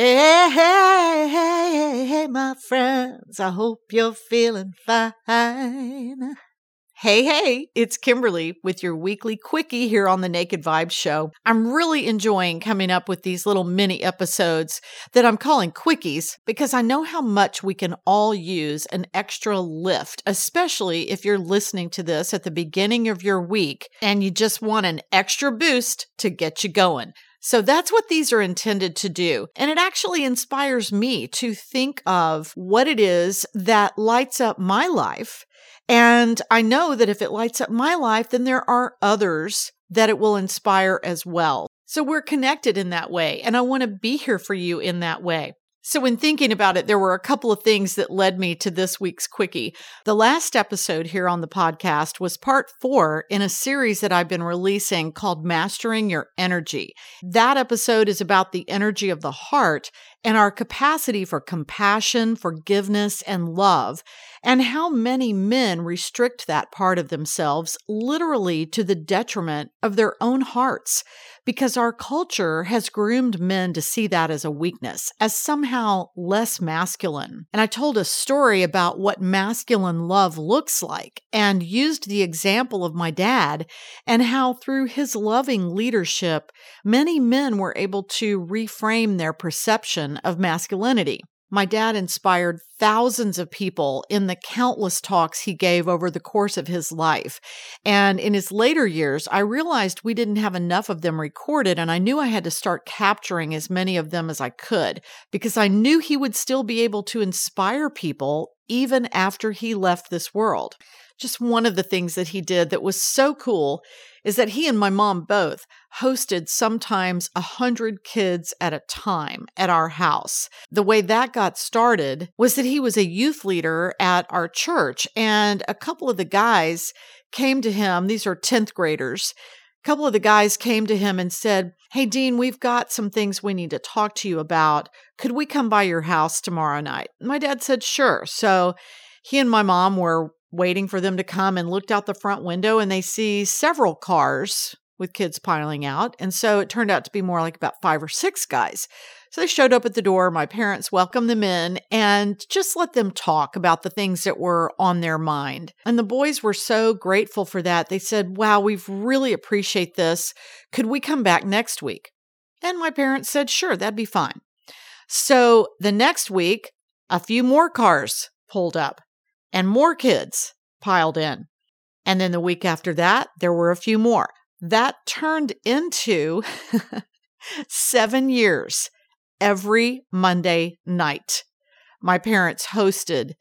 Hey, hey, hey, hey, hey, my friends. I hope you're feeling fine. Hey, hey, it's Kimberly with your weekly quickie here on the Naked Vibes Show. I'm really enjoying coming up with these little mini episodes that I'm calling quickies because I know how much we can all use an extra lift, especially if you're listening to this at the beginning of your week and you just want an extra boost to get you going. So that's what these are intended to do. And it actually inspires me to think of what it is that lights up my life and I know that if it lights up my life, then there are others that it will inspire as well. So we're connected in that way. And I want to be here for you in that way. So, in thinking about it, there were a couple of things that led me to this week's quickie. The last episode here on the podcast was part four in a series that I've been releasing called Mastering Your Energy. That episode is about the energy of the heart and our capacity for compassion, forgiveness, and love, and how many men restrict that part of themselves literally to the detriment of their own hearts because our culture has groomed men to see that as a weakness, as somehow less masculine. And I told a story about what masculine love looks like and used the example of my dad and how through his loving leadership, many men were able to reframe their perception of masculinity. My dad inspired thousands of people in the countless talks he gave over the course of his life. And in his later years, I realized we didn't have enough of them recorded, and I knew I had to start capturing as many of them as I could because I knew he would still be able to inspire people even after he left this world. Just one of the things that he did that was so cool is that he and my mom both hosted sometimes a hundred kids at a time at our house. The way that got started was that he was a youth leader at our church, and a couple of the guys came to him. These are 10th graders. A couple of the guys came to him and said, Hey, Dean, we've got some things we need to talk to you about. Could we come by your house tomorrow night? My dad said, Sure. So he and my mom were waiting for them to come and looked out the front window and they see several cars with kids piling out. And so it turned out to be more like about five or six guys. So they showed up at the door. My parents welcomed them in and just let them talk about the things that were on their mind. And the boys were so grateful for that. They said, Wow, we really appreciate this. Could we come back next week? And my parents said, Sure, that'd be fine. So the next week, a few more cars pulled up and more kids piled in. And then the week after that, there were a few more. That turned into seven years every Monday night. My parents hosted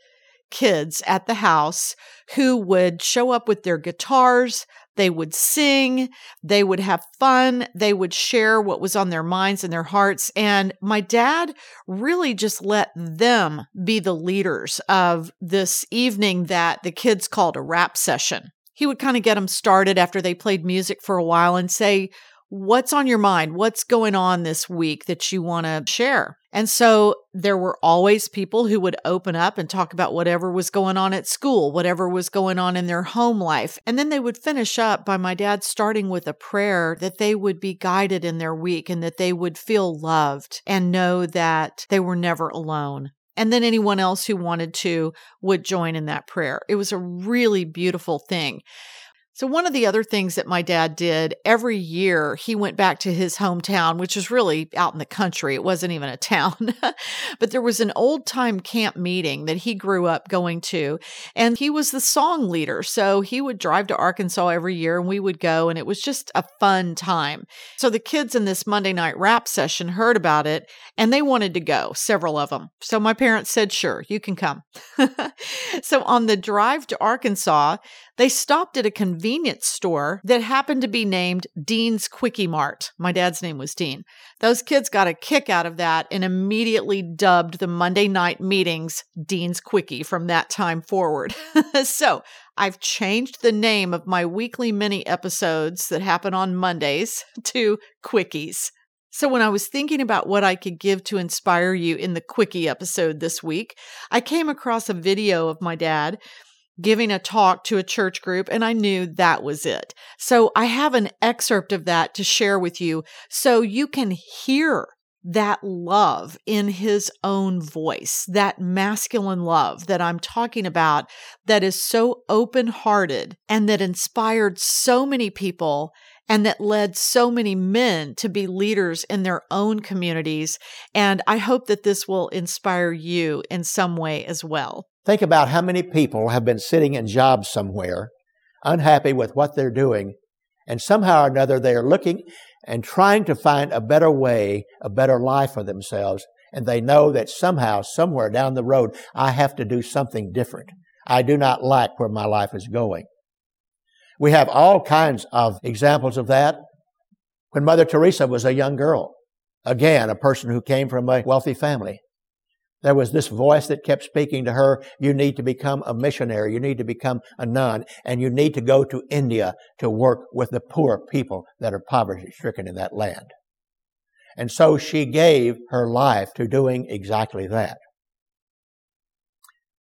kids at the house who would show up with their guitars, they would sing, they would have fun, they would share what was on their minds and their hearts. And my dad really just let them be the leaders of this evening that the kids called a rap session. He would kind of get them started after they played music for a while and say, What's on your mind? What's going on this week that you want to share? And so there were always people who would open up and talk about whatever was going on at school, whatever was going on in their home life. And then they would finish up by my dad starting with a prayer that they would be guided in their week and that they would feel loved and know that they were never alone. And then anyone else who wanted to would join in that prayer. It was a really beautiful thing. So, one of the other things that my dad did every year, he went back to his hometown, which was really out in the country. It wasn't even a town, but there was an old time camp meeting that he grew up going to, and he was the song leader. So, he would drive to Arkansas every year and we would go, and it was just a fun time. So, the kids in this Monday night rap session heard about it and they wanted to go, several of them. So, my parents said, Sure, you can come. so, on the drive to Arkansas, they stopped at a convenience store that happened to be named Dean's Quickie Mart. My dad's name was Dean. Those kids got a kick out of that and immediately dubbed the Monday night meetings Dean's Quickie from that time forward. so I've changed the name of my weekly mini episodes that happen on Mondays to Quickies. So, when I was thinking about what I could give to inspire you in the Quickie episode this week, I came across a video of my dad giving a talk to a church group, and I knew that was it. So I have an excerpt of that to share with you so you can hear that love in his own voice, that masculine love that I'm talking about, that is so open hearted and that inspired so many people and that led so many men to be leaders in their own communities. And I hope that this will inspire you in some way as well. Think about how many people have been sitting in jobs somewhere, unhappy with what they're doing, and somehow or another they are looking and trying to find a better way, a better life for themselves. And they know that somehow, somewhere down the road, I have to do something different. I do not like where my life is going. We have all kinds of examples of that. When Mother Teresa was a young girl, again, a person who came from a wealthy family, there was this voice that kept speaking to her, you need to become a missionary, you need to become a nun, and you need to go to India to work with the poor people that are poverty stricken in that land. And so she gave her life to doing exactly that.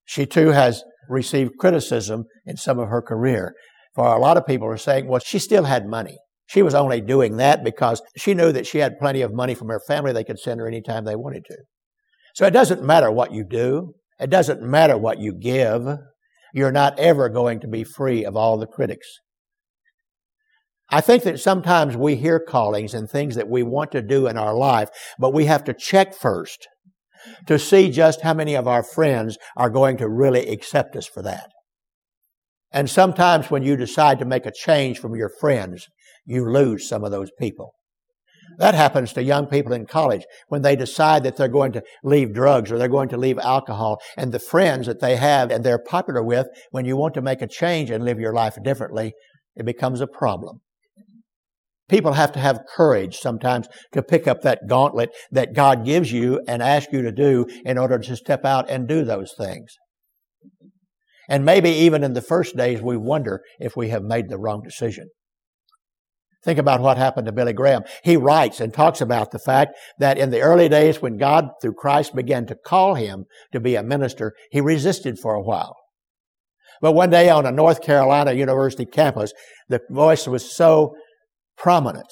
She too has received criticism in some of her career. For a lot of people are saying, well, she still had money. She was only doing that because she knew that she had plenty of money from her family they could send her anytime they wanted to. So it doesn't matter what you do. It doesn't matter what you give. You're not ever going to be free of all the critics. I think that sometimes we hear callings and things that we want to do in our life, but we have to check first to see just how many of our friends are going to really accept us for that. And sometimes when you decide to make a change from your friends, you lose some of those people. That happens to young people in college when they decide that they're going to leave drugs or they're going to leave alcohol. And the friends that they have and they're popular with, when you want to make a change and live your life differently, it becomes a problem. People have to have courage sometimes to pick up that gauntlet that God gives you and ask you to do in order to step out and do those things. And maybe even in the first days, we wonder if we have made the wrong decision. Think about what happened to Billy Graham. He writes and talks about the fact that in the early days when God, through Christ, began to call him to be a minister, he resisted for a while. But one day on a North Carolina University campus, the voice was so prominent,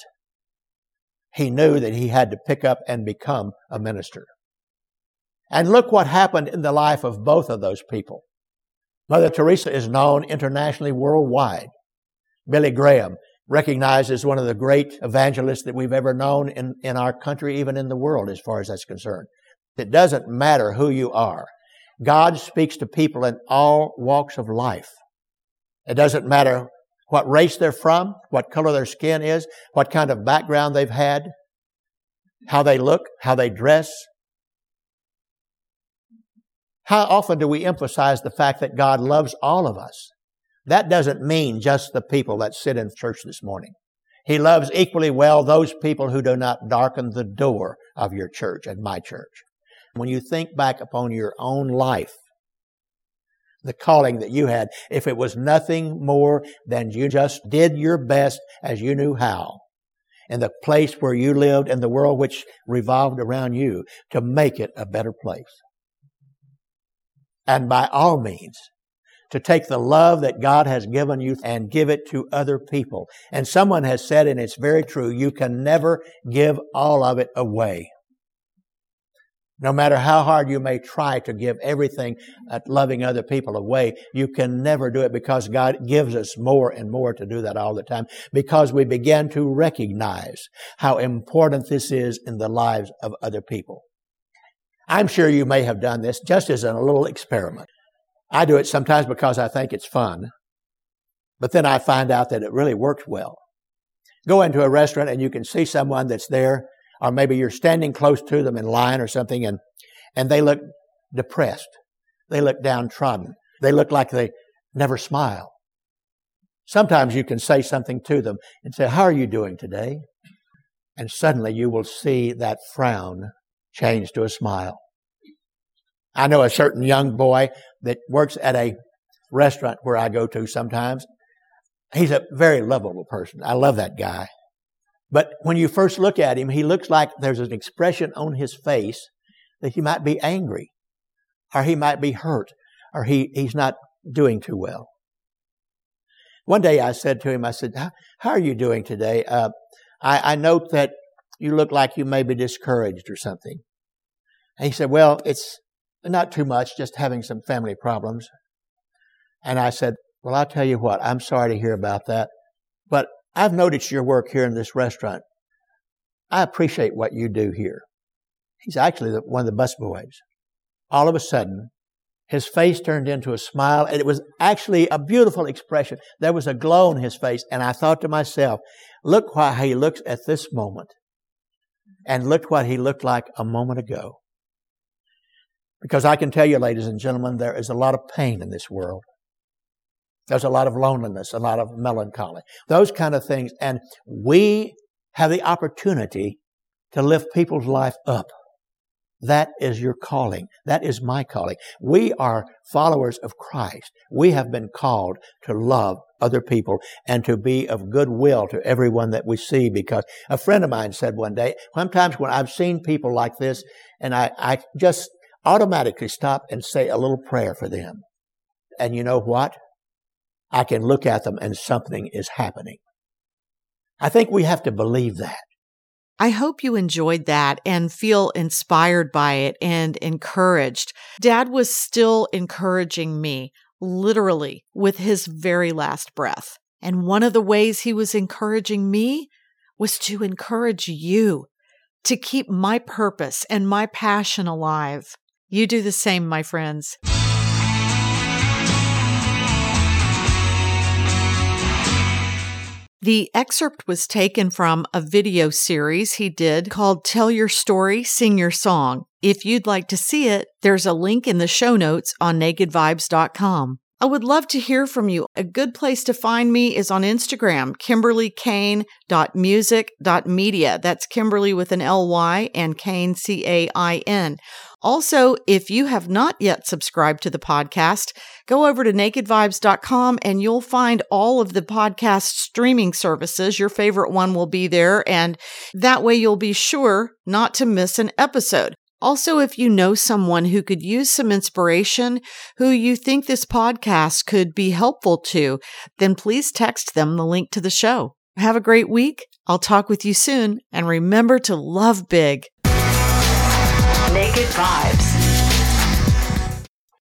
he knew that he had to pick up and become a minister. And look what happened in the life of both of those people. Mother Teresa is known internationally worldwide. Billy Graham recognized as one of the great evangelists that we've ever known in, in our country, even in the world, as far as that's concerned. It doesn't matter who you are. God speaks to people in all walks of life. It doesn't matter what race they're from, what color their skin is, what kind of background they've had, how they look, how they dress. How often do we emphasize the fact that God loves all of us? That doesn't mean just the people that sit in church this morning. He loves equally well those people who do not darken the door of your church and my church. When you think back upon your own life, the calling that you had, if it was nothing more than you just did your best as you knew how, in the place where you lived and the world which revolved around you to make it a better place. And by all means, to take the love that God has given you and give it to other people. And someone has said, and it's very true, you can never give all of it away. No matter how hard you may try to give everything at loving other people away, you can never do it because God gives us more and more to do that all the time because we begin to recognize how important this is in the lives of other people. I'm sure you may have done this just as a little experiment. I do it sometimes because I think it's fun, but then I find out that it really works well. Go into a restaurant and you can see someone that's there, or maybe you're standing close to them in line or something, and, and they look depressed. They look downtrodden. They look like they never smile. Sometimes you can say something to them and say, How are you doing today? And suddenly you will see that frown change to a smile. I know a certain young boy that works at a restaurant where I go to sometimes. He's a very lovable person. I love that guy. But when you first look at him, he looks like there's an expression on his face that he might be angry or he might be hurt or he, he's not doing too well. One day I said to him, I said, how, are you doing today? Uh, I, I note that You look like you may be discouraged or something. And he said, Well, it's not too much, just having some family problems. And I said, Well, I'll tell you what, I'm sorry to hear about that, but I've noticed your work here in this restaurant. I appreciate what you do here. He's actually one of the busboys. All of a sudden, his face turned into a smile, and it was actually a beautiful expression. There was a glow on his face, and I thought to myself, look how he looks at this moment, and look what he looked like a moment ago. Because I can tell you, ladies and gentlemen, there is a lot of pain in this world. There's a lot of loneliness, a lot of melancholy, those kind of things. And we have the opportunity to lift people's life up. That is your calling. That is my calling. We are followers of Christ. We have been called to love other people and to be of goodwill to everyone that we see because a friend of mine said one day, sometimes when I've seen people like this and I, I just automatically stop and say a little prayer for them. And you know what? I can look at them and something is happening. I think we have to believe that. I hope you enjoyed that and feel inspired by it and encouraged. Dad was still encouraging me, literally, with his very last breath. And one of the ways he was encouraging me was to encourage you to keep my purpose and my passion alive. You do the same, my friends. The excerpt was taken from a video series he did called Tell Your Story, Sing Your Song. If you'd like to see it, there's a link in the show notes on nakedvibes.com. I would love to hear from you. A good place to find me is on Instagram, kimberlycain.music.media. That's Kimberly with an L-Y and Cain C-A-I-N. Also, if you have not yet subscribed to the podcast, go over to nakedvibes.com and you'll find all of the podcast streaming services. Your favorite one will be there. And that way you'll be sure not to miss an episode. Also, if you know someone who could use some inspiration, who you think this podcast could be helpful to, then please text them the link to the show. Have a great week. I'll talk with you soon. And remember to love big. Naked Vibes.